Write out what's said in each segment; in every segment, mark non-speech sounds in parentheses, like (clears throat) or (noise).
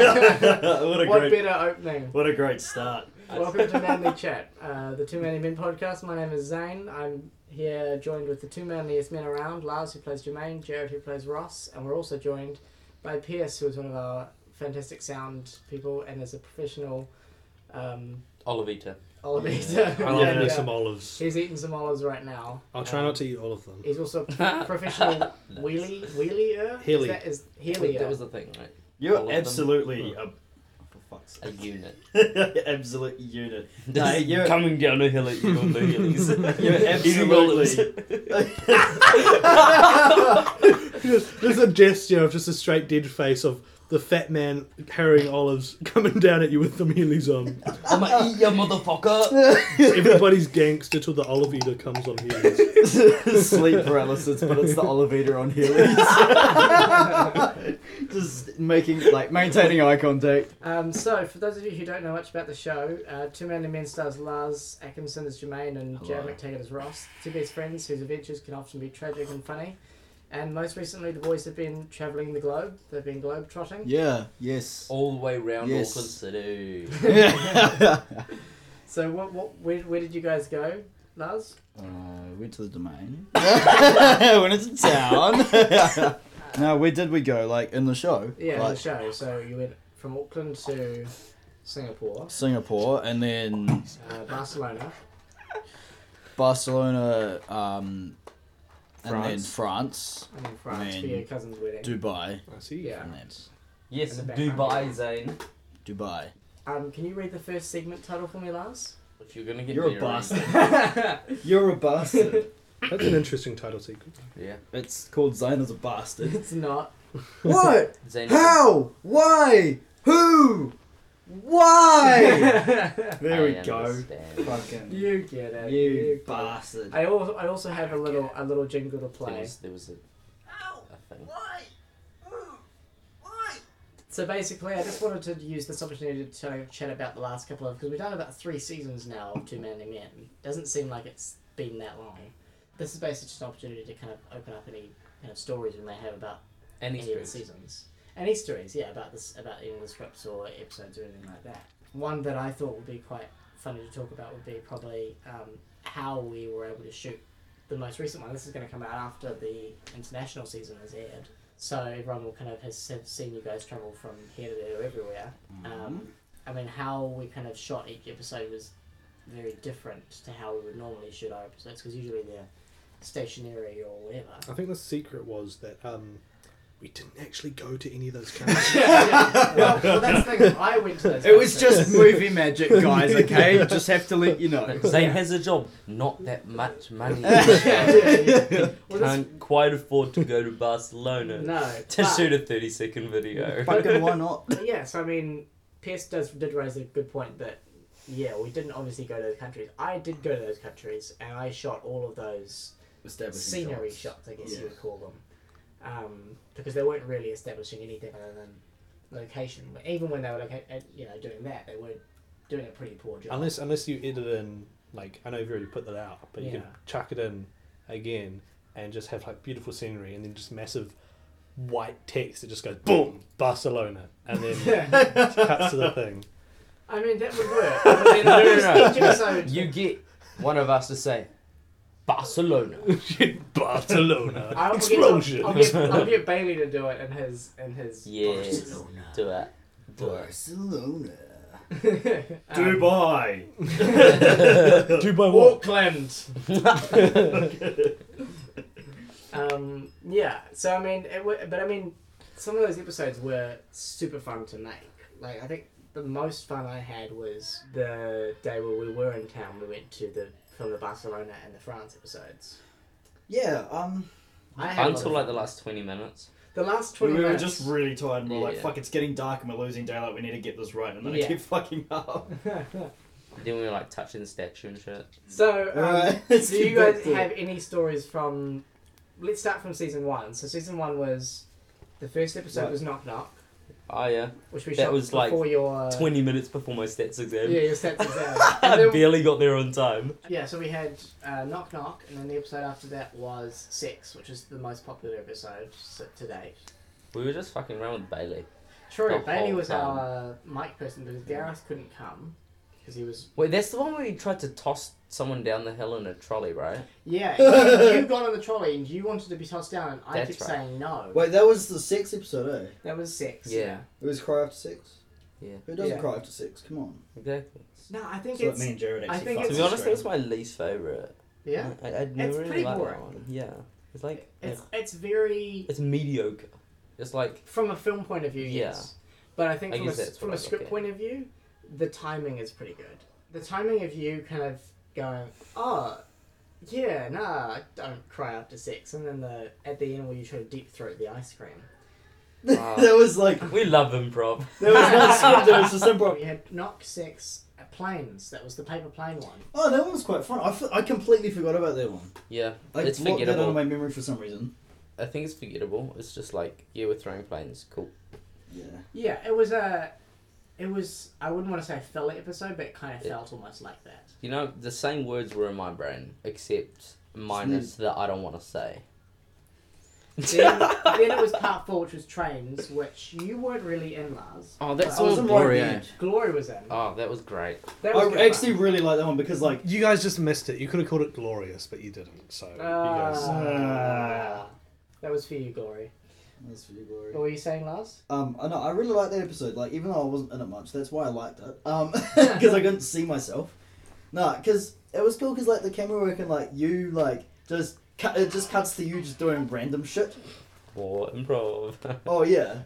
what a what great, better opening? what a great start. Welcome to Manly Chat, uh, the Two Manly Men podcast. My name is Zane. I'm here joined with the two manliest men around Lars, who plays Jermaine, Jarod, who plays Ross, and we're also joined by Pierce, who is one of our fantastic sound people and is a professional um, Olivita. olivator. I'll (laughs) Yeah. have Yeah. some olives. He's eating some olives right now. I'll try Um, not to eat all of them. He's also a professional (laughs) wheelie wheelier. Healy. Is that is That was the thing, right? You're of them. absolutely a, for fuck's A sake. unit. (laughs) absolute unit. (laughs) No, Just you're, coming down a hill at you on the (laughs) hillies. you're Eating olives. absolutely. There's a gesture of just a straight dead face of the fat man carrying olives (laughs) coming down at you with the mealies on. I'ma eat ya, motherfucker! (laughs) Everybody's gangster till the olive eater comes on heelys. (laughs) Sleep paralysis, but it's the olive eater on Heelys. Just making, like, maintaining eye contact. Um, so, for those of you who don't know much about the show, uh, Two Manly Men stars Lars Atkinson as Jermaine and Jarod Hello. McTaggart as Ross, two best friends whose adventures can often be tragic and funny. And most recently, the boys have been travelling the globe. They've been globe trotting. Yeah, yes. All the way round Yes. Auckland City. (laughs) (laughs) So, what, what, where, where did you guys go, Lars? Uh, went to the domain. (laughs) went into town. no, where did we go? Like in the show? Yeah, in like, the show. So, you went from Auckland to Singapore, Singapore and then uh, Barcelona, Barcelona, um, and then France. France, and then France And for your cousin's wedding. Dubai, I see. Yeah. and then Yes, In the background. Dubai, Zane. Dubai. Um, can you read the first segment title for me, Lars? If you're gonna get You're a me bastard. (laughs) You're a bastard. (laughs) That's an interesting title sequence. Yeah. it's called Zane is a bastard. it's not. what? (laughs) Zane. How? Why? Who? Why? (laughs) there we I go. Fucking You get it. you get it. bastard. I also I also have a little a little jingle to There play. was, there was a, a thing. Why? Ooh, Why? So basically, I just wanted to use this opportunity to tell- chat about the last couple of because we've done about three seasons now of Two Manly Men. Doesn't seem like it's been that long. This is basically just an opportunity to kind of open up any kind of stories we may have about Any any of the stories. seasons. Any stories, yeah, about this about any of the scripts or episodes or anything like that. One that I thought would be quite funny to talk about would be probably um, how we were able to shoot the most recent one. This is going to come out after the international season has aired, so everyone will kind of has, have seen you guys travel from here to there to everywhere. Um, I mean, how we kind of shot each episode was very different to how we would normally shoot our episodes because usually they're stationary or whatever. I think the secret was that um, we didn't actually go to any of those (laughs) countries. well, well, that's the thing. I went to those. It was just movie magic, guys. Okay, just have to let you know. (laughs) Zane has a job, not that much money. (laughs) yeah, yeah, yeah. Well, Can't quite afford to go to Barcelona no. to but- shoot a 30 second video. Fucking why not? but yes, I mean, Pierce does did raise a good point that yeah, we didn't obviously go to those countries. I did go to those countries, and I shot all of those scenery shots, I guess you would call them, um, because they weren't really establishing anything other than location. But even when they were loca- uh, you know doing that, they were doing a pretty poor job. unless unless you edit in like I know you've already put that out, but you Yeah. can chuck it in again and just have like beautiful scenery and then just massive white text that just goes boom Barcelona and then (laughs) cuts to the thing. I mean, that would work. But then (laughs) No, no, no. (laughs) each episode- You get one of us to say, Barcelona. (laughs) Barcelona I'll get, explosion. I'll, get, I'll get Bailey to do it in his in his. Yes. Barcelona. Do it. Do it. Barcelona. (laughs) um, Dubai. (laughs) Dubai what? Auckland. um, yeah. So I mean, it, wa- but I mean, some of those episodes were super fun to make. Like I think the most fun I had was the day where we were in town. We went to the from the Barcelona and the France episodes. Yeah. Um. I had a lot Until like the last 20 minutes. the last twenty We twenty were minutes. just really tired and we're like, Yeah. fuck, it's getting dark and we're losing daylight. We need to get this right. And then Yeah. I keep fucking up. (laughs) Then we were like touching the statue and shit. so, um, Alright, (laughs) let's do you get back guys to it. have any stories from? Let's start from season one. So season one was the first episode Right. was Knock Knock, Oh yeah. which we That shot was, like, before your 20 minutes before my stats exam. Yeah, your stats exam. (laughs) I then- barely got there on time. yeah, so we had uh, Knock Knock, and then the episode after that was Sex, which is the most popular episode to date. We were just fucking around with Bailey. True. Bailey was time. our mic person because Gareth couldn't come because he was. Wait, that's the one where he tried to toss someone down the hill in a trolley, right? Yeah, you, you got on the trolley and you wanted to be tossed down, and I That's kept right. saying no. Wait, that was the sex episode, eh? That was six. Yeah. It was cry after sex. Yeah. Who doesn't Yeah. cry after sex? Come on. Exactly. No, I think So it's. me and Jared I actually think fucked To be honest, screen. that's my least favorite. Yeah. I, I never It's really pretty liked boring. that one. Yeah. It's like It's yeah, it's very it's mediocre. It's like from a film point of view, Yeah. yes. But I think I from a, guess that's from what a I look script at. point of view, the timing is pretty good. The timing of you kind of going, oh, yeah, nah, don't cry after sex, and then the at the end where you try to deep throat the ice cream. Wow. (laughs) that was like we love improv. (laughs) There was not scripted. There was just improv. We had knock six planes. That was the paper plane one. Oh, that one was quite fun. I, f- I completely forgot about that one. Yeah, I it's blocked that out of my memory for some reason. I think it's forgettable. It's just like yeah, we're throwing planes. Cool. Yeah. Yeah, it was a. It was. I wouldn't want to say a filler episode, but it kind of Yeah. felt almost like that. You know, the same words were in my brain, except minus that I don't want to say. Then, (laughs) then it was part four, which was trains, which you weren't really in, Lars. Oh, that's all in glory. Glory was in. Oh, that was great. That was I actually fun. really like that one because like You guys just missed it. You could have called it glorious, but you didn't. So you guys. Ah. that was for you, Glory. That's for you, Glory. What were you saying, Lars? Um, I know I really liked that episode. Like even though I wasn't in it much, that's why I liked it. Um, (laughs) because I couldn't see myself. Nah, because it was cool. Because like the camera work and like you like just cut. It just cuts to you just doing random shit. Or improv. (laughs) Oh yeah,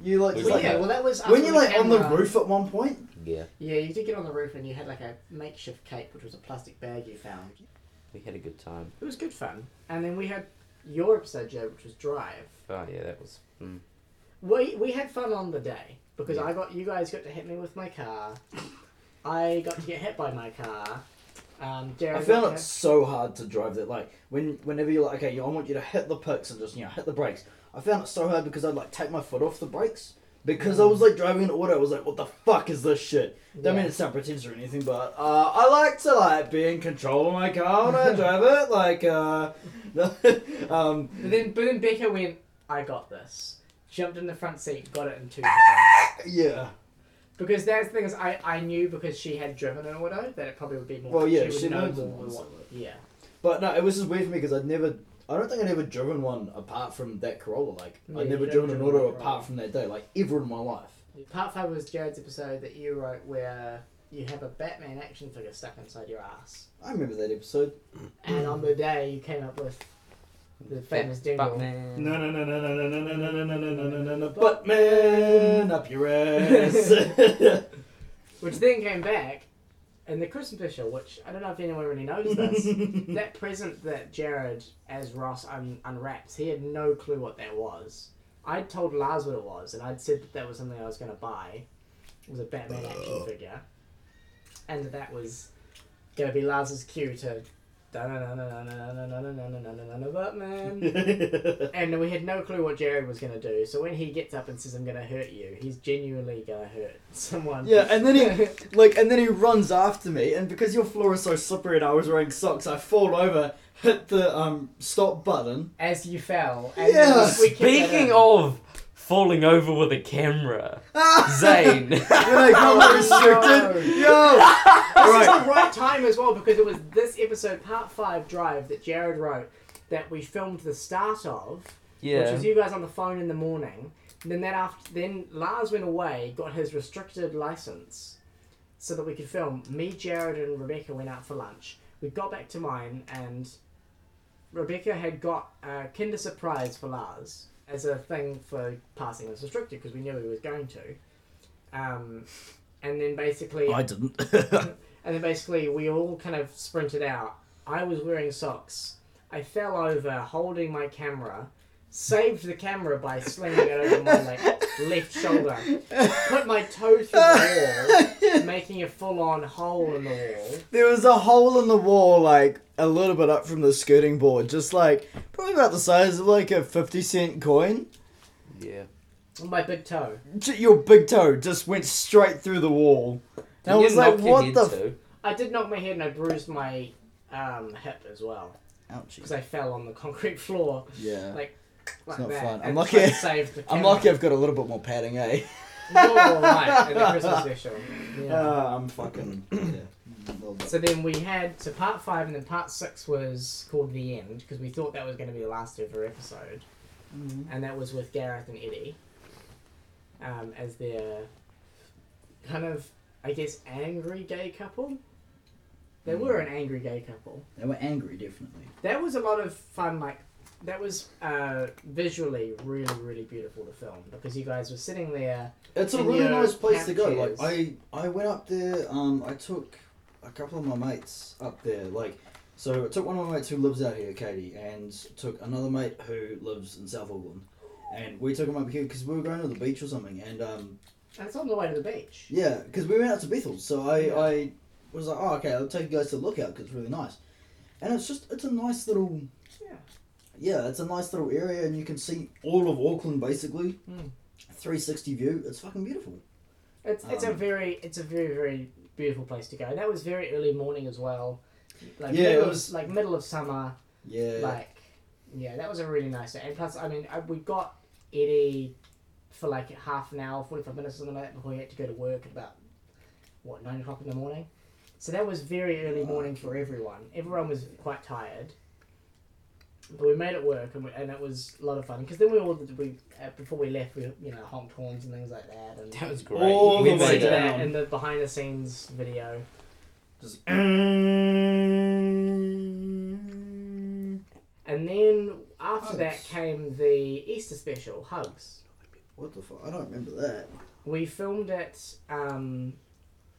you like just Well, like yeah, well, that was us when you're like on the camera. roof at one point. yeah, Yeah, you did get on the roof and you had like a makeshift cape, which was a plastic bag you found. we had a good time. It was good fun. And then we had your episode, Joe, which was Drive. Oh yeah, that was. Mm. We we had fun on the day because Yeah. I got you guys got to hit me with my car. I got to get hit by my car. Um, Jarod I found it to- so hard to drive that. Like when whenever you're like, okay, I want you to hit the picks and just you know hit the brakes. I found it so hard because I'd like take my foot off the brakes because I was like driving in auto. I was like, what the fuck is this shit? Don't mean it's not pretentious or anything, but uh, I like to like be in control of my car when I (laughs) drive it. Like, uh, (laughs) um, But then, but then Becca went, I got this. Jumped in the front seat, got it in two seconds. (laughs) yeah. Because that's the thing is, I, I knew because she had driven an auto that it probably would be more. Well, yeah, she know knows more it was. what- Yeah. But no, it was just weird for me because I'd never. I don't think I'd ever driven one apart from that Corolla. Like, Yeah, I'd never you've driven an auto Corolla. apart from that day, like ever in my life. Part five was Jarod's episode that you wrote where you have a Batman action figure stuck inside your ass, I remember that episode. and on the day you came up with the famous jingle. Batman. No, no, no, no, no, no, no, no, no, no, no, no, no, no, no, Buttman up your ass. Which then came back in the Christmas special, which I don't know if anyone really knows this. (laughs) that present that Jarod, as Ross, un- unwraps, he had no clue what that was. I'd told Lars what it was, and I'd said that that was something I was going to buy. It was a Batman action figure. And that that was going to be Lars's cue to. Batman. And we had no clue what Jarod was going to do. So when he gets up and says, I'm going to hurt you, he's genuinely going to hurt someone. Yeah, and then he like, and then he runs after me, and because your floor is so slippery and I was wearing socks, I fall over, hit the um stop button. As you fell. Yeah. kept that Speaking of falling over with a camera, (laughs) Zane. When I got restricted, yo. This Right. is the right time as well because it was this episode, part five drive that Jarod wrote that we filmed the start of, which was you guys on the phone in the morning. Then that after, then Lars went away, got his restricted license, so that we could film. Me, Jarod, and Rebecca went out for lunch. We got back to mine, and Rebecca had got a Kinder surprise for Lars as a thing for passing as restricted because we knew he was going to. Um, and then basically, I didn't. (laughs) and then basically we all kind of sprinted out. I was wearing socks. I fell over holding my camera, saved the camera by slinging it over my like, (laughs) left shoulder, put my toe through the wall, making a full on hole in the wall. There was a hole in the wall, like a little bit up from the skirting board, just like probably about the size of like a fifty cent coin. yeah. My big toe. J- Your big toe just went straight through the wall. And I was like, what the? F- too? I did knock my head and I bruised my um, hip as well Ouchie. because I fell on the (laughs) concrete floor. Yeah. Like like not that. fun. I'm and lucky- try to (laughs) Save the I'm camera. lucky I've got a little bit more padding, eh? You're right in the (laughs) Christmas special. Yeah. Uh, I'm fucking. Yeah. A little bit. So then we had so part five and then part six was called the end because we thought that was going to be the last ever episode, Mhm. and that was with Gareth and Eddie, um, as their kind of I guess angry gay couple. They were an angry gay couple. They were angry, definitely. That was a lot of fun. Like that was uh, visually really really beautiful to film because you guys were sitting there. It's a really nice place to go. Like. I, I went up there. Um, I took a couple of my mates up there. Like, so I took one of my mates who lives out here, Katie, and took another mate who lives in South Auckland, and we took them up here because we were going to the beach or something. And um, That's on the way to the beach. yeah, because we went out to Bethel, so I, Yeah. I was like, oh, okay, I'll take you guys to the lookout because it's really nice. And it's just, it's a nice little, Yeah. yeah, it's a nice little area, and you can see all of Auckland basically. Mm. 360 view. It's fucking beautiful. It's it's a Um, very it's a very very beautiful place to go. And that was very early morning as well. Like Yeah, middle it was- like middle of summer. Yeah. Like yeah, that was a really nice day. And plus, I mean, I, we got Eddie for like half an hour, forty five minutes or something like that before he had to go to work at about what nine o'clock in the morning. So that was very early morning for everyone. Everyone was quite tired. But we made it work, and, we, and it was a lot of fun. Because then we all did, we uh, before we left, we you know honked horns and things like that, and That was great. All we the way made did it. down. that in the behind the scenes video. Just. (clears throat) And then after that came the Easter special, Hugs. What the fuck? I don't remember that. We filmed it um,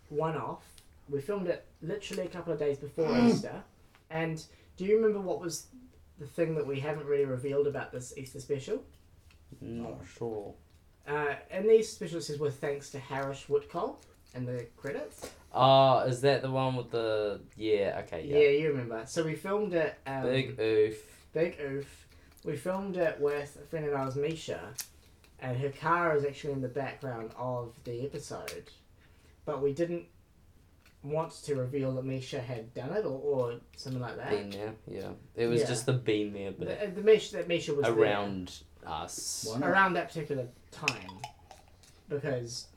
one off. We filmed it literally a couple of days before (gasps) Easter. And do you remember what was the thing that we haven't really revealed about this Easter special? Not sure. Uh, in the Easter special, says with thanks to Harish Whitcole and the credits. Oh, is that the one with the yeah? Okay, Yeah, yeah. you remember. So we filmed it. Um, Big oof. Big oof. We filmed it with a friend of ours, Misha, and her car is actually in the background of the episode. But we didn't want to reveal that Misha had done it or, or something like that. Been there, yeah. It was Yeah. just the bean there, but The, the Misha, that Misha was there around us. Why not? around that particular time because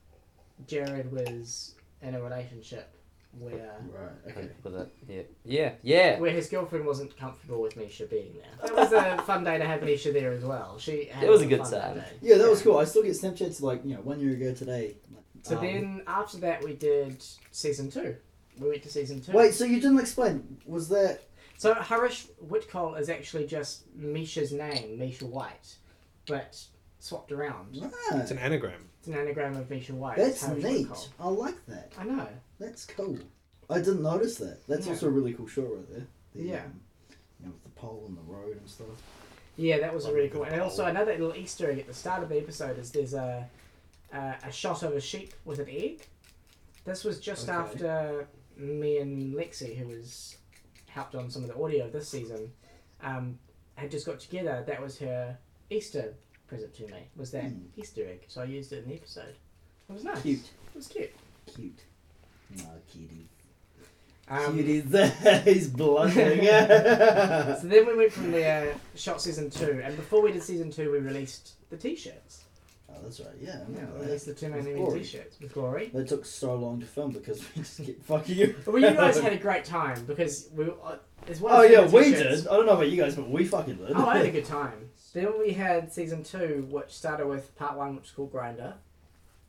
Jarod was in a relationship where Right. Okay. With it, yeah, yeah, yeah. where his girlfriend wasn't comfortable with Misha being there. That was a (laughs) fun day to have Misha there as well. She had It was a fun good that time. day. Yeah, that was cool. I still get Snapchats like you know one year ago today. So Um, then after that we did season two. We went to season two. Wait, so you didn't explain? Was that? So Harish Whitcole is actually just Misha's name, Misha White, but swapped around. Ah, It's an anagram. It's an anagram of Misha White. that's Harish neat. Whitcole. I like that. I know. That's cool. I didn't notice that. That's Yeah. also a really cool shot right there. The, Yeah. Um, you know, with the pole and the road and stuff. Yeah, that was a really cool. good And also another little Easter egg at the start of the episode is there's a a, a shot of a sheep with an egg. This was just Okay. after me and Lexi, who was helped on some of the audio this season, um, had just got together. That was her Easter present to me. Was that Hmm. Easter egg? So I used it in the episode. It was nice. Cute. It was cute. Cute. No, cutie. Um, Cuties. (laughs) He's blushing. (laughs) (laughs) so then we went from there, shot season two, and before we did season two, we released the t-shirts. Oh, that's right. Yeah. I Yeah, remember we that. released the two Man With Living Glory. t-shirts with Glory. It took so long to film because we just kept (laughs) fucking you. But well, you guys had a great (laughs) time because we. Uh, as well Oh as yeah, having we t-shirts- did. I don't know about you guys, but we fucking did. Oh, I had a (laughs) good time. Then we had season two, which started with part one, which is called Grinder,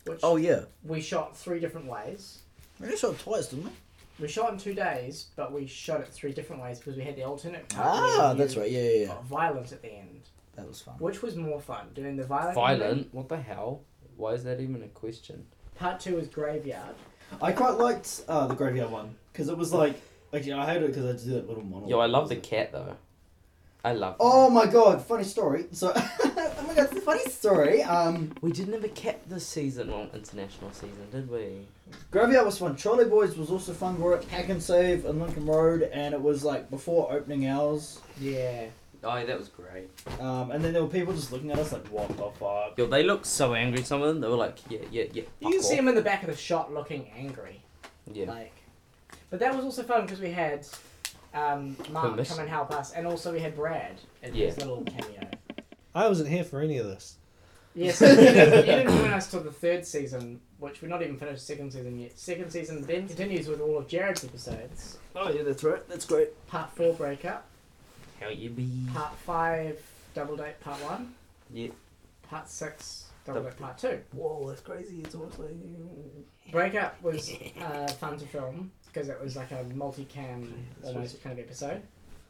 which oh yeah. we shot three different ways. We only shot it twice, didn't we? We shot in two days, but we shot it three different ways because we had the alternate. cut Ah, that's right. Yeah, yeah, yeah. got Violent at the end, That was fun. which was more fun doing the violent. Violent? What the hell? Why is that even a question? Part two was Graveyard. I quite liked uh, the graveyard one because it was like, actually, I hated it because I had to that little monologue. Yo, I love the cat though. I love. Oh my god, funny story. So, (laughs) oh my god, funny story. Um, We didn't have a cat this season, well, international season, did we? Graveyard was fun. Charlie Boys was also fun. We were at Pak'nSave in Lincoln Road, and it was like before opening hours. Yeah. Oh, that was great. Um, and then there were people just looking at us like, what the fuck? Yo, they looked so angry. Some of them, they were like, yeah, yeah, yeah. You can fuck see off. him in the back of the shot looking angry. Yeah. Like, but that was also fun because we had um, Mark Permission. come and help us, and also we had Brad in Yeah. his little cameo. I wasn't here for any of this. Yeah, so you didn't, you didn't join us till the third season, which we're not even finished second season yet. Second season then continues with all of Jared's episodes. Oh yeah, that's right. That's great. Part four breakup, How you be? part five double date part one, Yep. part six double date part two. Whoa, that's crazy. It's almost like Breakup was uh, fun to film because it was like a multi-cam almost kind of episode.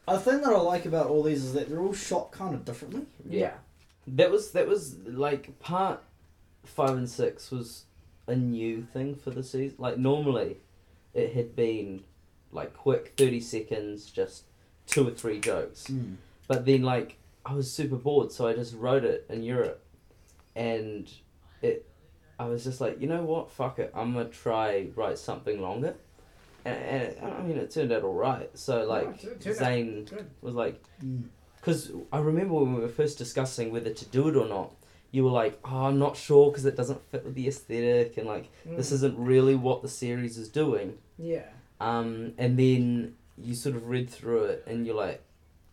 A thing that I like about all these is that they're all shot kind of differently. Yeah. That was that was like part five and six was a new thing for the season. Like normally, it had been like quick thirty seconds, just two or three jokes. Mm. But then like I was super bored, so I just wrote it in Europe, and it. I was just like, you know what, fuck it, I'm gonna try write something longer, and, and it, I mean it turned out alright. So like turned Zane was like, Mm. because I remember when we were first discussing whether to do it or not, you were like, oh, I'm not sure because it doesn't fit with the aesthetic and like this Mm. isn't really what the series is doing. Yeah. Um, and then you sort of read through it and you're like,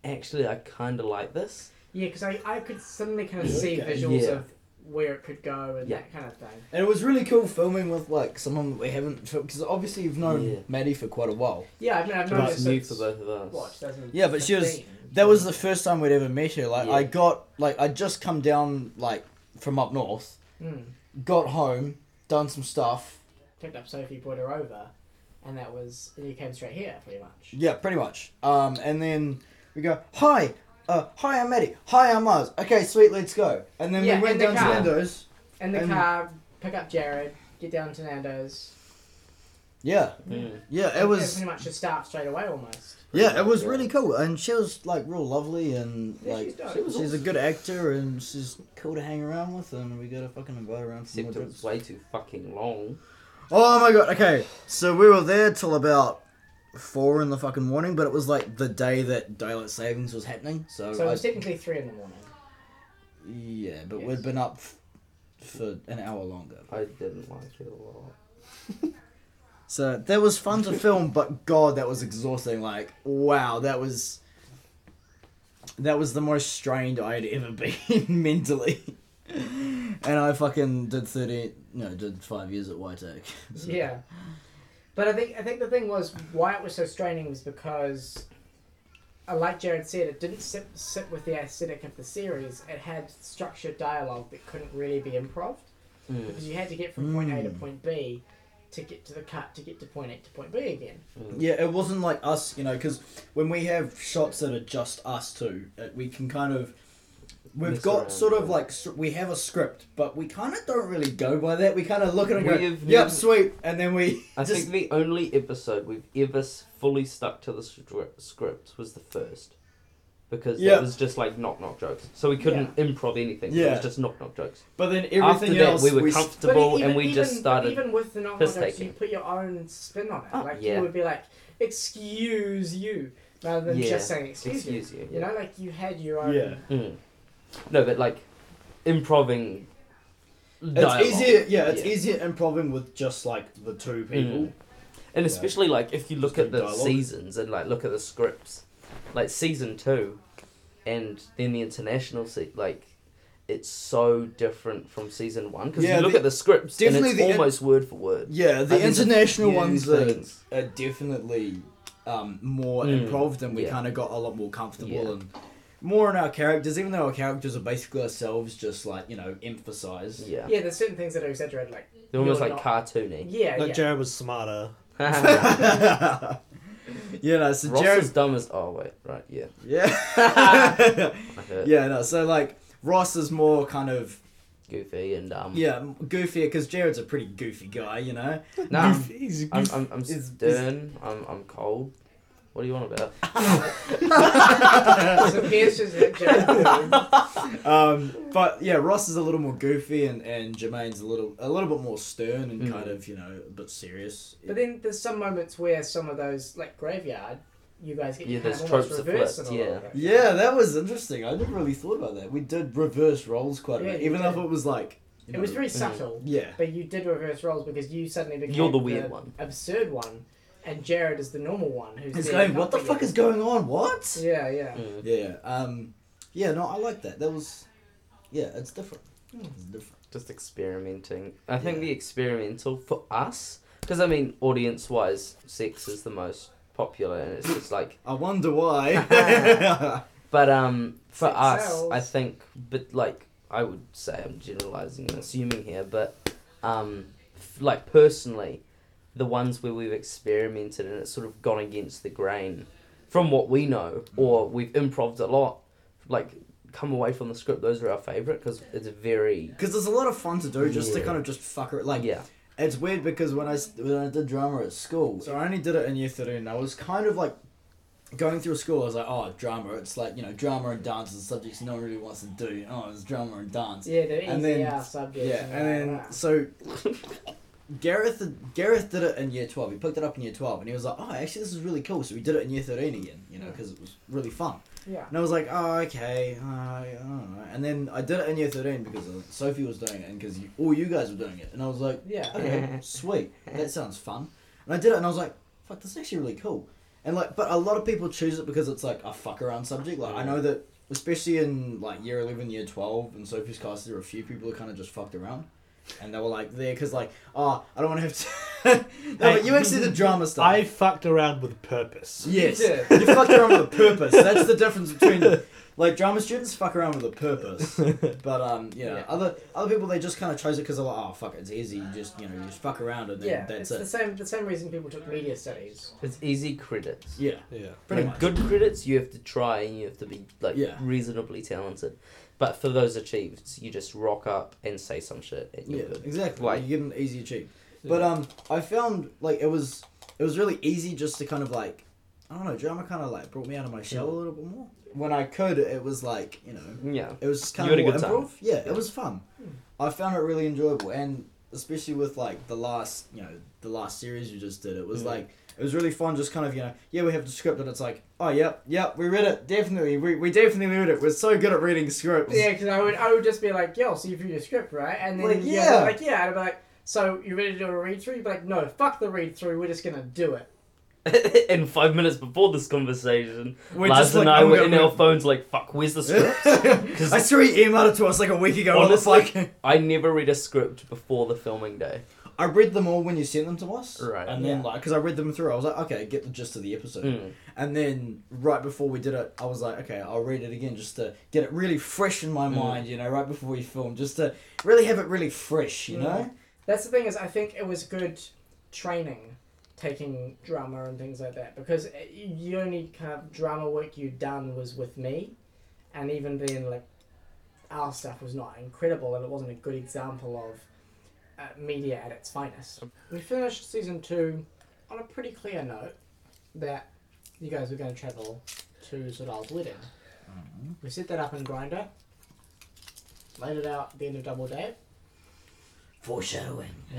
actually, I kind of like this. Yeah, because I, I could suddenly kind of see okay. visuals Yeah. of where it could go and Yeah. that kind of thing. And it was really cool filming with like someone that we haven't because obviously you've known Yeah. Maddie for quite a while. Yeah, I mean, I've known It her was new since, for both of us. what, 2015? Yeah, but she was- That was the first time we'd ever met her. Like Yeah. I got like I just come down like from up north, Mm. got home, done some stuff. Picked up Sophie, brought her over, and that was, he came straight here, pretty much. Yeah, pretty much. Um, and then we go, hi, uh, hi, I'm Maddie. Hi, I'm Mars. Okay, sweet, let's go. And then Yeah, we went in the down to. Nando's. In the And- car, pick up Jarod, get down to Nando's. Yeah, yeah, it and was. pretty much just start straight away almost. Yeah, it was Yeah. really cool, and she was like real lovely, and Yeah, like she's dope. she was she's a good actor, and she's cool to hang around with, and we got to fucking invite her around for more Except it drinks. was way too fucking long. Oh my god! Okay, so we were there till about four in the fucking morning, but it was like the day that daylight savings was happening. So, So it I, was technically three in the morning. yeah, but Yes. we'd been up f- for an hour longer. I didn't like it a lot. (laughs) So that was fun to film, but god, that was exhausting. Like, wow, that was that was the most strained I had ever (laughs) been mentally. and I fucking did thirty, no, did five years at YTech. So- (laughs) Yeah. But I think I think the thing was why it was so straining was because, uh, like Jarod said, it didn't sit sit with the aesthetic of the series. It had structured dialogue that couldn't really be improv Mm. because you had to get from point A to Mm. point B to get to the cut to get to point A to point B again. Mm. Yeah, it wasn't like us, you know, because when we have shots that are just us two, uh, we can kind of. We've got around, sort of like we have a script, but we kind of don't really go by that. We kind of look at it and go, We've "Yep, never- sweet," and then we I (laughs) just think the only episode we've ever fully stuck to the script was the first. Because Yeah. it was just like knock knock jokes. So we couldn't improv anything. It was just knock knock jokes. But then everything After that, we were s- comfortable even, and we even, just started. Even with the knock knock jokes, you put your own spin on it. Oh, like yeah. you would be like, "Excuse you," rather than Yeah. just saying "excuse, Excuse you. you." You know, like you had your own. Yeah. Mm. No, but like improving. It's easier, yeah. It's Yeah. easier improving with just like the two people. Mm. And especially like if you look Just at the dialogue. seasons and like look at the scripts, like season two, and then the international se- like. It's so different from season one because Yeah, you look the- at the scripts and definitely it's the in- almost word for word. Yeah, the Like, international few ones are, are definitely um, more Mm, improved, and we yeah. kind of got a lot more comfortable Yeah. and more in our characters. Even though our characters are basically ourselves, just like you know, emphasized. Yeah, Yeah, there's certain things that are exaggerated, like they're almost You're like not- cartoony. yeah, Like yeah. Jarod was smarter. (laughs) you know, so Ross Jarod. is dumb as oh wait right yeah (laughs) Yeah. (laughs) I heard. yeah, no. So like Ross is more kind of goofy and um yeah goofier because Jarod's a pretty goofy guy, you know. nah, He's a I'm goof- I'm, I'm Is- stern I'm I'm cold. What do you want about? so Pierce just hit Jarod. Um, but yeah, Ross is a little more goofy, and, and Jermaine's a little a little bit more stern and Mm. kind of you know a bit serious. But then there's some moments where some of those, like Graveyard, you guys get Yeah, kind there's of tropes that reversed flipped, in a little yeah. bit. yeah, that was interesting. I never really thought about that. We did reverse roles quite a Yeah, bit, you even though it was like you It was very Mm. subtle, yeah. but you did reverse roles because you suddenly became You're the weird one. absurd one, and Jarod is the normal one who's It's there going. What the fuck is going on? What? Yeah, yeah. Mm. Yeah. Um. Yeah. No, I like that. That was yeah, it's different. Hmm. It's different. Just experimenting. I think Yeah. the experimental for us, because I mean, audience wise, sex is the most popular, and it's just like. I wonder why. (laughs) (laughs) But um, for Sex us, sells. I think, but like I would say, I'm generalizing and assuming here, but um, f- like personally, the ones where we've experimented and it's sort of gone against the grain from what we know, or mm. we've improved a lot, like come away from the script. Those are our favorite because it's very Because there's a lot of fun to do just to kind of just fuck it. Like, yeah. it's weird because when I, s- when I did drama at school, so I only did it in year 13, I was kind of like going through school, I was like, oh, drama, it's like, you know, drama and dance is subjects no one really wants to do. Oh, it's drama and dance. Yeah, the And easy then- ass subjects. Yeah, and then so (laughs) Gareth Gareth did it in year twelve. He picked it up in year twelve, and he was like, "Oh, actually, this is really cool." So we did it in year thirteen again, you know, because it was really fun. yeah. And I was like, "Oh, okay, uh, I don't know." And then I did it in year thirteen because uh, Sophie was doing it, and because all you guys were doing it, and I was like, Yeah. "Okay, (laughs) sweet, that sounds fun." And I did it, and I was like, "Fuck, this is actually really cool." And like, but a lot of people choose it because it's like a fuck around subject. Like I know that, especially in like year eleven, year twelve, and Sophie's class, there were a few people who kind of just fucked around. And they were like there because like oh I don't want to have to. (laughs) no, but you actually did drama stuff. I fucked around with purpose. Yes, You you, fucked around with a purpose. That's the difference between (laughs) like drama students fuck around with a purpose, but um, you know, Yeah. other other people they just kind of chose it because they're like, oh fuck, it's easy. You just you know you just fuck around and then Yeah, that's it's it. the same the same reason people took media studies. It's easy credits. Yeah, Yeah. pretty like much. good credits, you have to try and you have to be like Yeah. reasonably talented. But for those achieved, you just rock up and say some shit and you're Yeah, good. exactly. Like- you get an easy achieve. But um, I found like it was it was really easy just to kind of like I don't know, drama kind of like brought me out of my shell a little bit more. When I could, it was like you know Yeah. It was kind You of had improv. Yeah, Yeah. it was fun. I found it really enjoyable, and especially with like the last, you know, the last series you just did, it was like it was really fun. Just kind of, you know, yeah, we have the script, and it's like, oh, yep, yep, we read it, definitely, we, we definitely read it. We're so good at reading scripts. Yeah, because I would I would just be like, yo, so you read your script, right? And then Like, yeah, yeah. like yeah, and I'd be like, so you ready to do a read through? You'd be like, no, fuck the read through. We're just gonna do it. (laughs) and five minutes before this conversation, We're Lars just and like, I were in our phones like, fuck, where's the script? Because (laughs) (laughs) I saw he emailed it to us like a week ago. Honestly, like... I never read a script before the filming day. I read them all when you sent them to us, Right. And then Yeah. like, because I read them through, I was like, okay, get the gist of the episode. Mm. And then right before we did it, I was like, okay, I'll read it again just to get it really fresh in my Mm. mind, you know, right before we film, just to really have it really fresh, you Yeah. know? That's the thing is, I think it was good training, taking drama and things like that, because the only kind of drama work you'd done was with me, and even then, like, our stuff was not incredible, and it wasn't a good example of uh, media at its finest. We finished season two on a pretty clear note that you guys were going to travel to Sodal's wedding. We set that up in Grinder, laid it out at the end of Double Date. Foreshadowing. (laughs)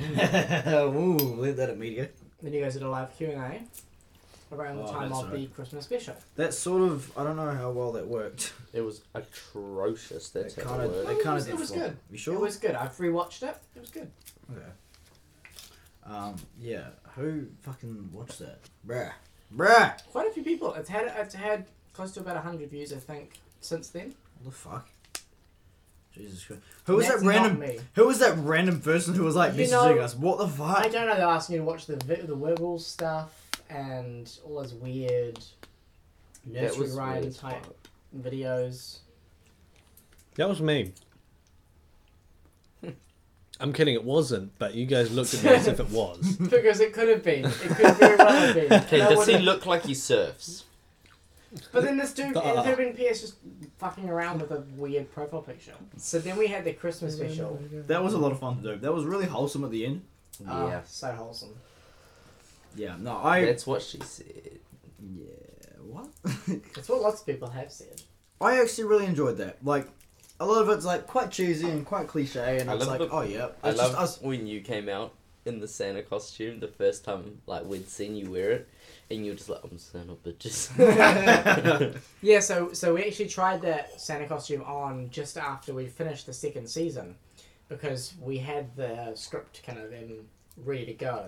Ooh, leave that at media. Then you guys did a live Q and A around the Oh, time that's of the right. Christmas special. That sort of, I don't know how well that worked. It was atrocious. That's It how kinda- worked. It kind was- of it did was flop. good. You sure? It was good. I've rewatched it. It was good. Okay. Um, yeah. Who fucking watched that? Bruh. Bruh! Quite a few people. It's had it's had close to about hundred views, I think, since then. What the fuck? Jesus Christ. Who was That's that not random, me. who was that random person who was like You messaging know- us? What the fuck? I don't know. They're asking you to watch the vi- the Wiggles stuff and all those weird nursery rhyme weird type fuck. videos. That was me. (laughs) I'm kidding, it wasn't, but you guys looked at me as if it was. (laughs) because it could have been. It could very well have been. (laughs) Okay, That does he would've- look like he surfs? But then this dude, it could have been PS just fucking around with a weird profile picture. So then we had the Christmas special. That was a lot of fun to do. That was really wholesome at the end. Ah, Yeah, so wholesome. Yeah, no, I. that's what she said. Yeah, what? (laughs) That's what lots of people have said. I actually really enjoyed that. Like, a lot of it's like quite cheesy and quite cliche, and I it's like, the- oh yeah, I it's love just us. when you came out in the Santa costume the first time, like we'd seen you wear it, and you were just like, "I'm Santa bitches." (laughs) (laughs) Yeah, so so we actually tried that Santa costume on just after we finished the second season, because we had the script kind of in ready to go,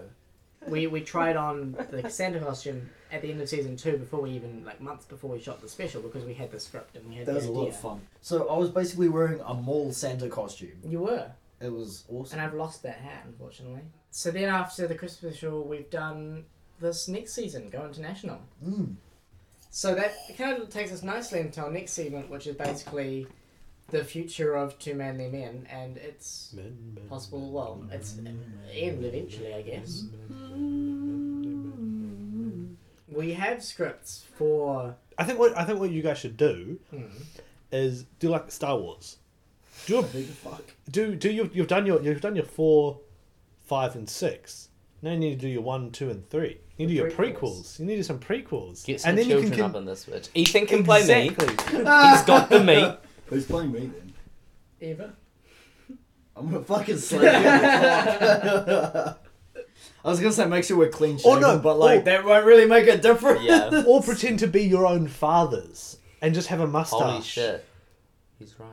we we tried on the Santa costume at the end of season two before we even like months before we shot the special because we had the script and we had That the was a lot of fun. So I was basically wearing a mall Santa costume. You were, It was awesome. and I've lost that hat unfortunately. So then after the Christmas special, we've done this next season, Go International. Mm. So that kind of takes us nicely into our next segment, which is basically the future of Two Manly Men, and it's possible. Well, it's end eventually, I guess. We have scripts for. I think what I think what you guys should do Hmm. is do like Star Wars. Do a, (laughs) Big fuck. do do you you've done your you've done your four, five and six. Now you need to do your one, two, and three. You need to do The your prequels. prequels. You need to do some prequels. Get some and then you children can up in this bitch. Ethan can play me. He's got the meat. (laughs) Who's playing me then? Eva. I'm gonna fucking slap you. on the cock. (laughs) I was gonna say make sure we're clean Oh, shaven, no. but like Oh. that won't really make a difference. Yeah. (laughs) or pretend to be your own fathers and just have a mustache. Holy shit. He's right.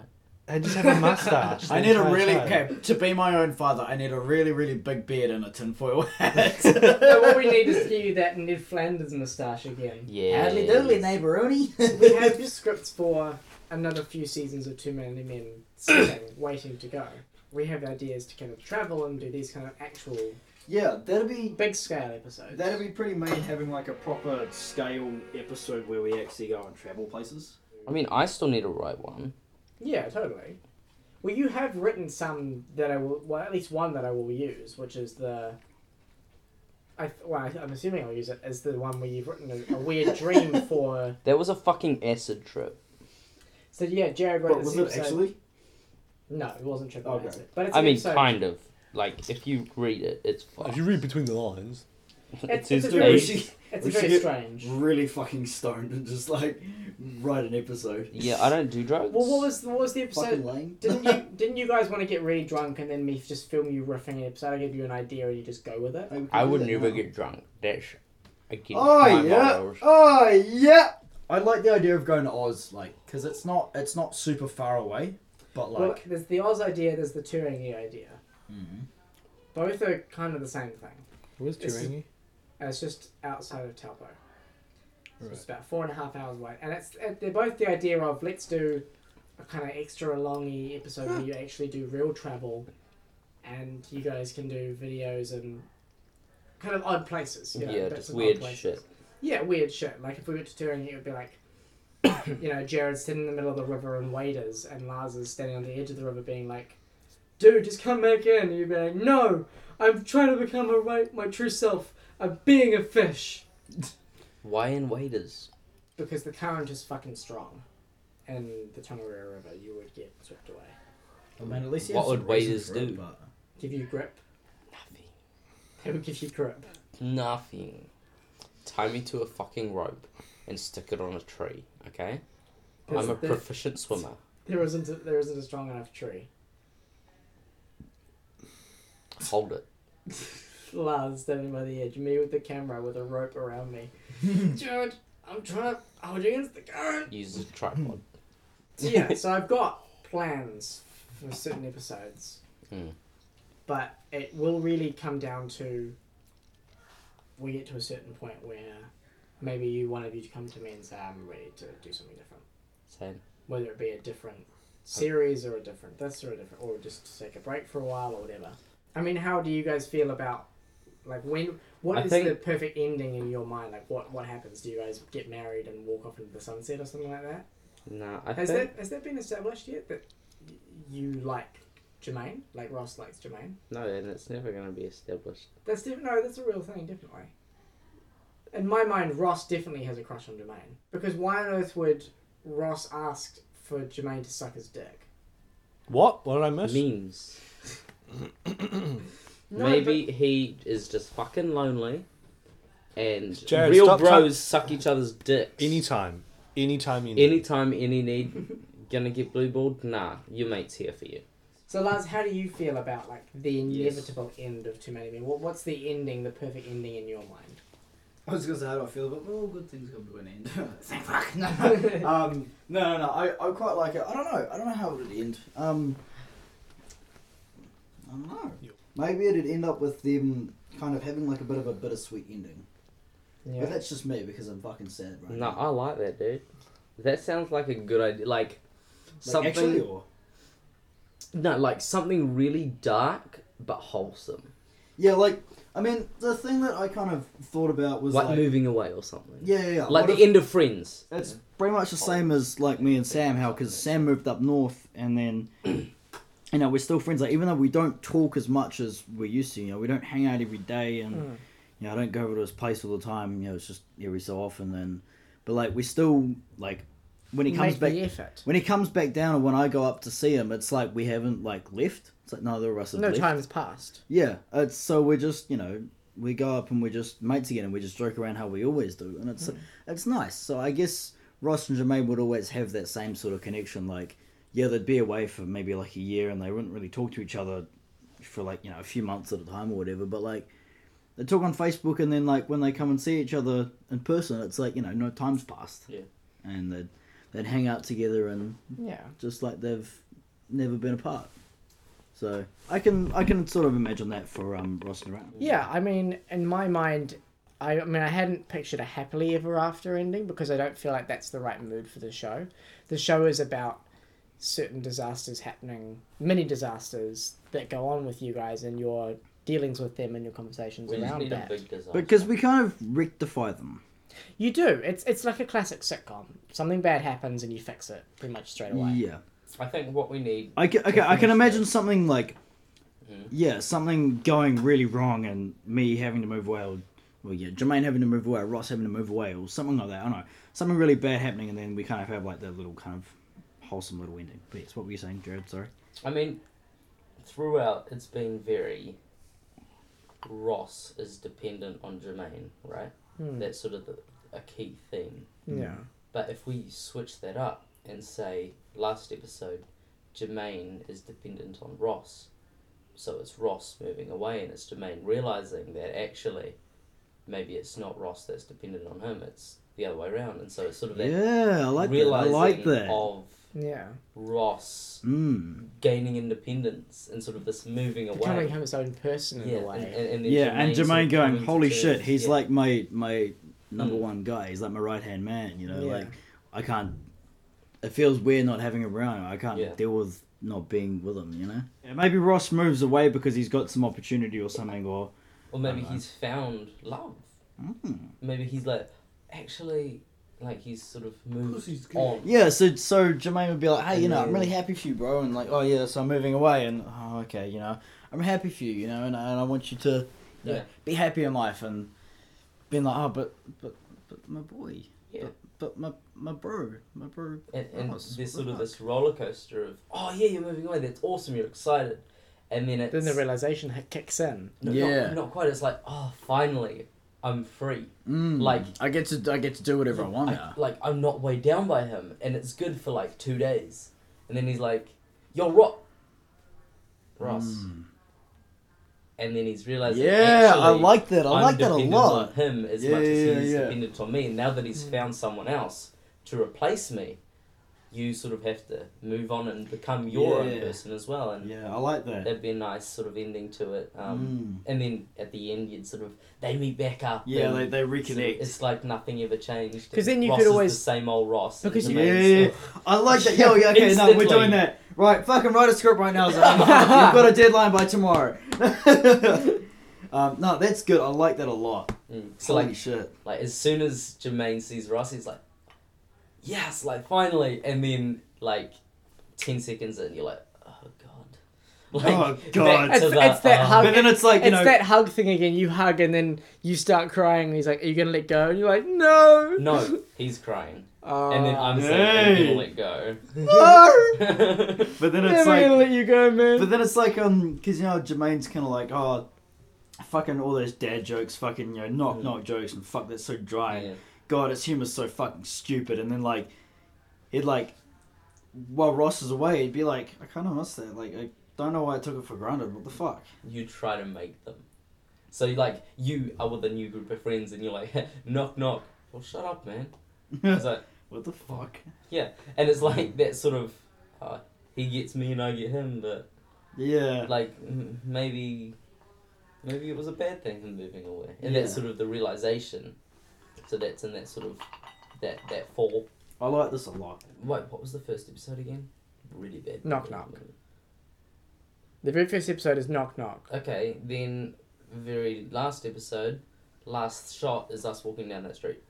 And just have a mustache. (laughs) I the need a entire really show. okay to be my own father. I need a really really big beard and a tinfoil hat. so what we need is to give you that Ned Flanders moustache again. Yeah. Howdy doodly, neighboroni. We have scripts for another few seasons of Two Manly Men sitting, (coughs) waiting to go. We have ideas to kind of travel and do these kind of actual yeah, that'd be big scale episodes. That'd be pretty main having like a proper scale episode where we actually go and travel places. I mean, I still need to write one. Yeah, totally. Well, you have written some that I will, well, at least one that I will use, which is the. I well, I, I'm assuming I'll use it as the one where you've written a, a weird dream (laughs) for. There was a fucking acid trip. So yeah, Jarod wrote But this was it episode- actually? No, it wasn't triple Okay. acid, but it's I mean, episode- kind of. Like, if you read it, it's If you read between the lines. (laughs) It's, his it's a very, should, it's a very get strange. really fucking stoned and just like write an episode. Yeah, I don't do drugs. Well, what was what was the Fucking episode? lame. Didn't you (laughs) didn't you guys want to get really drunk and then me just film you riffing an episode? I give you an idea and you just go with it. Hey, we can I would never now. get drunk. That's against Oh my yeah. morals. Oh yeah. I like the idea of going to Oz, like, because it's not it's not super far away, but Well, like. there's the Oz idea, there's the Turangi idea. Mhm. Both are kind of the same thing. Where's This is- Turangi? And it's just outside of Taupo. So Right. It's about four and a half hours away, and it's uh, they're both the idea of let's do a kind of extra longy episode where you actually do real travel, and you guys can do videos and kind of odd places. You know, yeah, bits just weird places. shit. Yeah, weird shit. Like if we went to Turing, it would be like, (coughs) you know, Jarod's sitting in the middle of the river and waders, and Lars is standing on the edge of the river, being like, "Dude, just come back in." And you'd be like, "No, I'm trying to become a right, my true self. I'm being a fish." Why in waders? because the current is fucking strong, and the Tongariro River, you would get swept away. I mean, at least you What have some would reason waiters for it, do? but- Give you grip. Nothing. They would give you grip. Nothing. Tie me to a fucking rope and stick it on a tree, okay? I'm a there, proficient swimmer. there isn't a, there isn't a strong enough tree. Hold it. (laughs) Lars standing by the edge, me with the camera with a rope around me. (laughs) Jarod, I'm trying to hold you against the current. Use a tripod. So (laughs) yeah, so I've got plans for certain episodes, Mm. but it will really come down to we get to a certain point where maybe you one of you to come to me and say I'm ready to do something different, Same. whether it be a different series or a different this or a different or just to take a break for a while or whatever. I mean, how do you guys feel about like when? What I is think- the perfect ending in your mind? Like what what happens? Do you guys get married and walk off into the sunset or something like that? Nah, I Has think that has that been established yet that you like Jermaine, like Ross likes Jermaine? no, and it's never gonna be established. That's def- no, that's a real thing, definitely. In my mind, Ross definitely has a crush on Jermaine because why on earth would Ross ask for Jermaine to suck his dick? What? What did I miss? Memes. (coughs) No, Maybe he is just fucking lonely, and Jarod, real stop bros suck each other's dicks. Anytime. Anytime you need. Anytime, any need, gonna get blue balled? Nah, your mate's here for you. So, Lars, how do you feel about like the Yes. inevitable end of Two Manly Men? What, what's the ending, the perfect ending in your mind? I was gonna say how do I feel, but well, good things come to an end. (laughs) Thank fuck. No, (laughs) um, no, no, no. I, I quite like it. I don't know. I don't know how it would end. Um, I don't know. Maybe it'd end up with them kind of having like a bit of a bittersweet ending. Yeah. But that's just me because I'm fucking sad right No, now. I like that, dude. That sounds like a good idea. Like Like, something. actually, or No, like something really dark but wholesome, yeah, like I mean, the thing that I kind of thought about was like, like, moving away or something. yeah, yeah, yeah. Like What the if- end of Friends. It's pretty much the same as like me and Sam, how because Sam moved up north, and then (clears throat) you know we're still friends. Like even though we don't talk as much as we used to, you know, we don't hang out every day, and Mm. you know, I don't go over to his place all the time. You know, it's just every so often. And but like we still like when he comes Make back the effort. when he comes back down, or when I go up to see him, it's like we haven't like left. It's like neither of us have No left. time has passed. Yeah, it's so we're just you know we go up and we're just mates again and we just joke around how we always do, and it's hmm. it's nice. So I guess Ross and Jermaine would always have that same sort of connection. Like yeah, they'd be away for maybe like a year and they wouldn't really talk to each other for like you know a few months at a time or whatever. But like they talk on Facebook and then like when they come and see each other in person, it's like you know no time's passed. Yeah. and they'd they'd hang out together and Yeah. just like they've never been apart. So I can I can sort of imagine that for um Ross and Jermaine. Yeah, I mean, in my mind, I, I mean, I hadn't pictured a happily ever after ending because I don't feel like that's the right mood for the show. The show is about certain disasters happening, many disasters that go on with you guys and your dealings with them and your conversations We around need a that. big disaster. Because we kind of rectify them. You do. It's it's like a classic sitcom. Something bad happens and you fix it pretty much straight away. Yeah. I think what we need. I can, okay, I can imagine that. something like, Mhm. yeah, something going really wrong and me having to move away, or, well, yeah, Jermaine having to move away, or Ross having to move away, or something like that. I don't know. Something really bad happening, and then we kind of have like that little kind of wholesome little ending. But yes, what were you saying, Jarod? Sorry. I mean, throughout it's been very. Ross is dependent on Jermaine, right? Hmm. That's sort of the, a key theme. Yeah. But if we switch that up and say last episode, Jermaine is dependent on Ross, so it's Ross moving away and it's Jermaine realizing that actually maybe it's not Ross that's dependent on him, it's the other way around, and so it's sort of that Yeah, I like that. I like that. of Yeah. Ross Mm. gaining independence and sort of this moving away. Becoming him its own person in yeah, a and, way. and, and then Yeah, and sort of Jermaine going, holy terms- shit, he's yeah. like my my number Mm. one guy. He's like my right hand man. You know, Yeah. like I can't. It feels weird not having him around. I can't Yeah. deal with not being with him. You know. Yeah, maybe Ross moves away because he's got some opportunity or something, or Or maybe I don't know. he's found love. mm. Maybe he's like, actually, like he's sort of moved he's on. yeah. So so Jermaine would be like, hey, you know, I'm really happy for you, bro, and like, oh yeah, so I'm moving away, and oh okay, you know, I'm happy for you, you know, and, and I want you to you know, Yeah. be happy in life, and being like, oh, but but but my boy. Yeah. But, but my my bro, my bro. And, and Ross, there's sort of this roller coaster of, oh yeah, you're moving away. That's awesome. You're excited. And then it's then the realization kicks in. no, Yeah. not, not quite. It's like, oh, finally, I'm free. Mm. Like- I get to I get to do whatever I want I- like I'm not weighed down by him, and it's good for like two days. And then he's like, "Yo, Ross." Ross. Mm. And then he's realizing. Yeah, I like that. I I'm like that a lot. on him as Yeah, much as yeah, he's yeah. dependent on me. And now that he's Mm. found someone else to replace me, you sort of have to move on and become your own person as well. And Yeah, I like that. that'd be a nice sort of ending to it. Um, Mm. And then at the end, you'd sort of they meet back up. Yeah, and they, they sort of- reconnect. it's like nothing ever changed. Because then you Ross could is always- the same old Ross. Because you- Yeah, yeah, I like that. Yo, yeah, okay, no, we're doing that. Right, fucking write a script right now, Zach. (laughs) You've got a deadline by tomorrow. (laughs) um, no, that's good. I like that a lot. Mm. So Holy like, shit. like as soon as Jermaine sees Ross, he's like, "Yes, like finally!" And then like ten seconds in, you're like, "Oh god." Like, Oh, God. It's- the, it's that uh, hug- But then it's like, you it's know. that hug thing again. You hug and then you start crying. And he's like, "Are you gonna let go?" And you're like, "No." No, he's crying, Uh, and then I'm saying, Hey. "I'm let go." no. (laughs) but then it's Never like. gonna let you go, man. But then it's like, um, because, you know, Jermaine's kind of like, oh, fucking all those dad jokes, fucking, you know, knock Mm. knock jokes, and fuck, that's so dry. Yeah. God, his humor's so fucking stupid. And then, like, he'd, like, while Ross is away, he'd be like, I kind of miss that. Like, I don't know why I took it for granted. What the fuck? You try to make them. So like you are with a new group of friends, and you're like, (laughs) "Knock knock." Well, shut up, man. (laughs) It's like, what the fuck? yeah, and it's like that sort of. Uh, he gets me and I get him, but Yeah. like m- maybe maybe it was a bad thing him moving away, and Yeah. that's sort of the realization. So that's in that sort of that that fall. I like this a lot. Wait, what was the first episode again? Really bad. Knock Knock. The very first episode is Knock Knock. Okay, then very last episode, last shot is us walking down that street.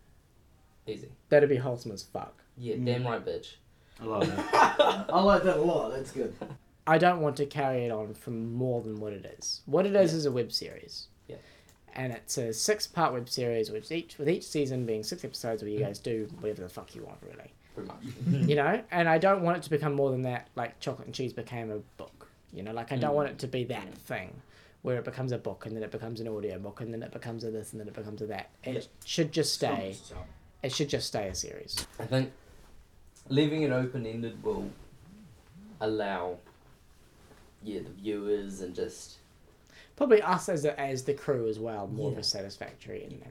Easy. That'd be wholesome as fuck. Yeah, Mm. damn right, bitch. I love that. (laughs) I like that a lot. That's good. I don't want to carry it on from more than what it is. What it is is a web series. Yeah. And it's a six part web series which each with each season being six episodes where you guys do whatever the fuck you want really. Pretty much. you know? And I don't want it to become more than that like chocolate and cheese became a book. You know, like I don't Mm. want it to be that thing where it becomes a book and then it becomes an audio book and then it becomes a this and then it becomes a that. It Yeah. should just stay it should just stay a series. I think leaving it open ended will allow yeah the viewers and just Probably us as a, as the crew as well, more of a satisfactory ending.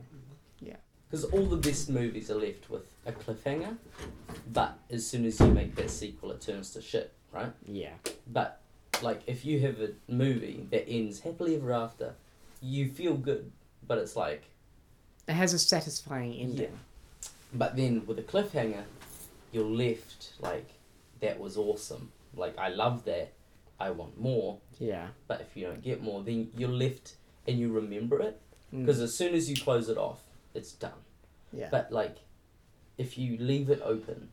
Yeah. Because all the best movies are left with a cliffhanger, but as soon as you make that sequel, it turns to shit, right? Yeah. But like if you have a movie that ends happily ever after, you feel good, but it's like It has a satisfying ending. Yeah. But then with a cliffhanger, you're left like, that was awesome. Like, I love that. I want more. Yeah. But if you don't get more, then you're left and you remember it. Mm. Because as soon as you close it off, it's done. yeah. But, like, if you leave it open,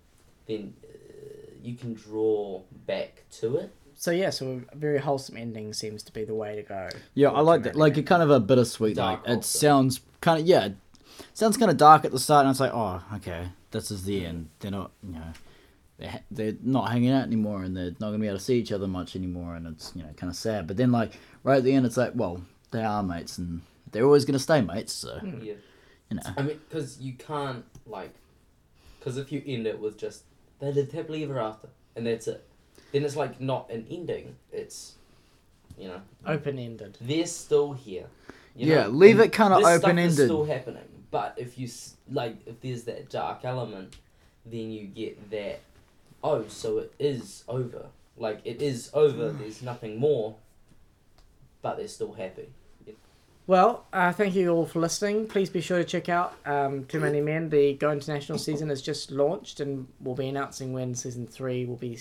then uh, you can draw back to it. so yeah, so a very wholesome ending seems to be the way to go. Yeah, I like that. Like, it kind of a bittersweet. Dark like, it sounds kind of yeah, it sounds kind of dark at the start, and it's like, oh, okay, this is the end. They're not, you know, they're they're not hanging out anymore, and they're not gonna be able to see each other much anymore, and it's you know kind of sad. But then like right at the end, it's like, well, they are mates, and they're always gonna stay mates. So Hmm. Yeah. you know, I mean, because you can't, like, because if you end it with just, they lived happily ever after, and that's it, then it's like not an ending. It's, you know, Open ended. they're still here. you yeah, know? leave And it kind of this stuff open is ended. still happening, but if you like, if there's that dark element, then you get that. Oh, so it is over. Like it is over. There's nothing more. But they're still happy. Well, uh, thank you all for listening. Please be sure to check out um, Two Manly Men. The Go International season has just launched, and we'll be announcing when season three will be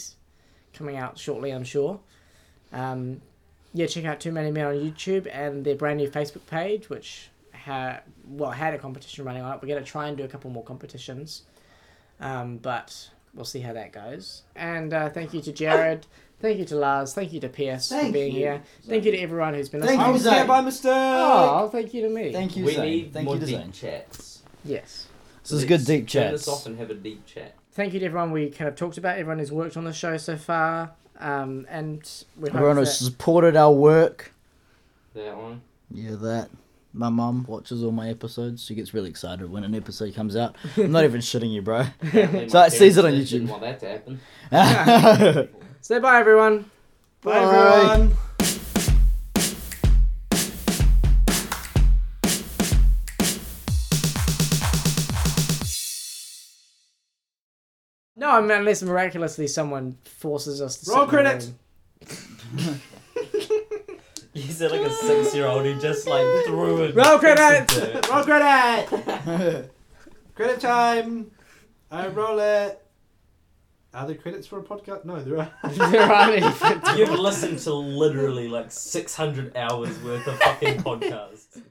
coming out shortly. I'm sure. Um, yeah, check out Two Manly Men on YouTube and their brand new Facebook page, which ha- well had a competition running on it. We're going to try and do a couple more competitions, um, but we'll see how that goes. And uh, thank you to Jarod. Thank you to Lars. Thank you to Pierce for Thank being you. here. Thank you to everyone who's been Thank listening. I you, was Zane. there by mistake. Oh, thank you to me. Thank you, we Zane. need Thank more you to deep Zane. chats. Yes. This is Let's good deep Turn chats. this off and have a deep chat. Thank you to everyone we kind of talked about, everyone who's worked on the show so far. Um, and we hope Everyone that, who's supported our work. That one. Yeah, that. My mum watches all my episodes. She gets really excited when an episode comes out. I'm not even shitting you, bro. (laughs) (laughs) Apparently So my it sees it on parents didn't YouTube. want that to (laughs) happen. Say bye, everyone. Bye, everyone. No, I mean, unless miraculously someone forces us to Roll sit in the credits. room. You said like a six year old who just like threw it. Roll credits! Roll credit. (laughs) credit time. I roll it. Are there credits for a podcast? No, there are. (laughs) there aren't any. (laughs) You've listened to literally like 600 hours worth of fucking podcasts.